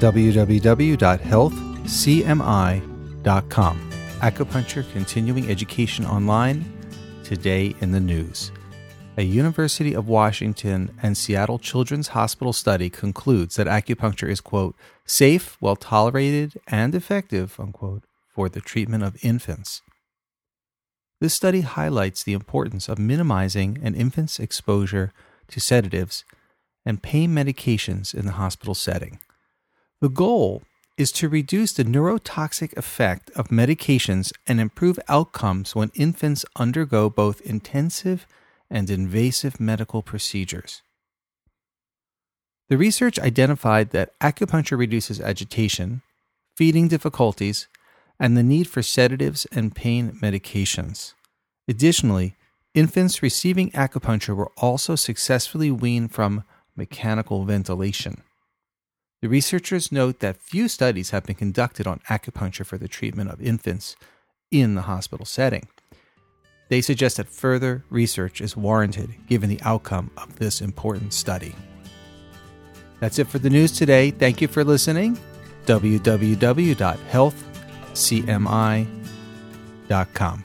www.healthcmi.com. Acupuncture Continuing Education Online, today in the news. A University of Washington and Seattle Children's Hospital study concludes that acupuncture is, quote, safe, well tolerated, and effective, unquote, for the treatment of infants. This study highlights the importance of minimizing an infant's exposure to sedatives and pain medications in the hospital setting. The goal is to reduce the neurotoxic effect of medications and improve outcomes when infants undergo both intensive and invasive medical procedures. The research identified that acupuncture reduces agitation, feeding difficulties, and the need for sedatives and pain medications. Additionally, infants receiving acupuncture were also successfully weaned from mechanical ventilation. The researchers note that few studies have been conducted on acupuncture for the treatment of infants in the hospital setting. They suggest that further research is warranted given the outcome of this important study. That's it for the news today. Thank you for listening. www.healthcmi.com.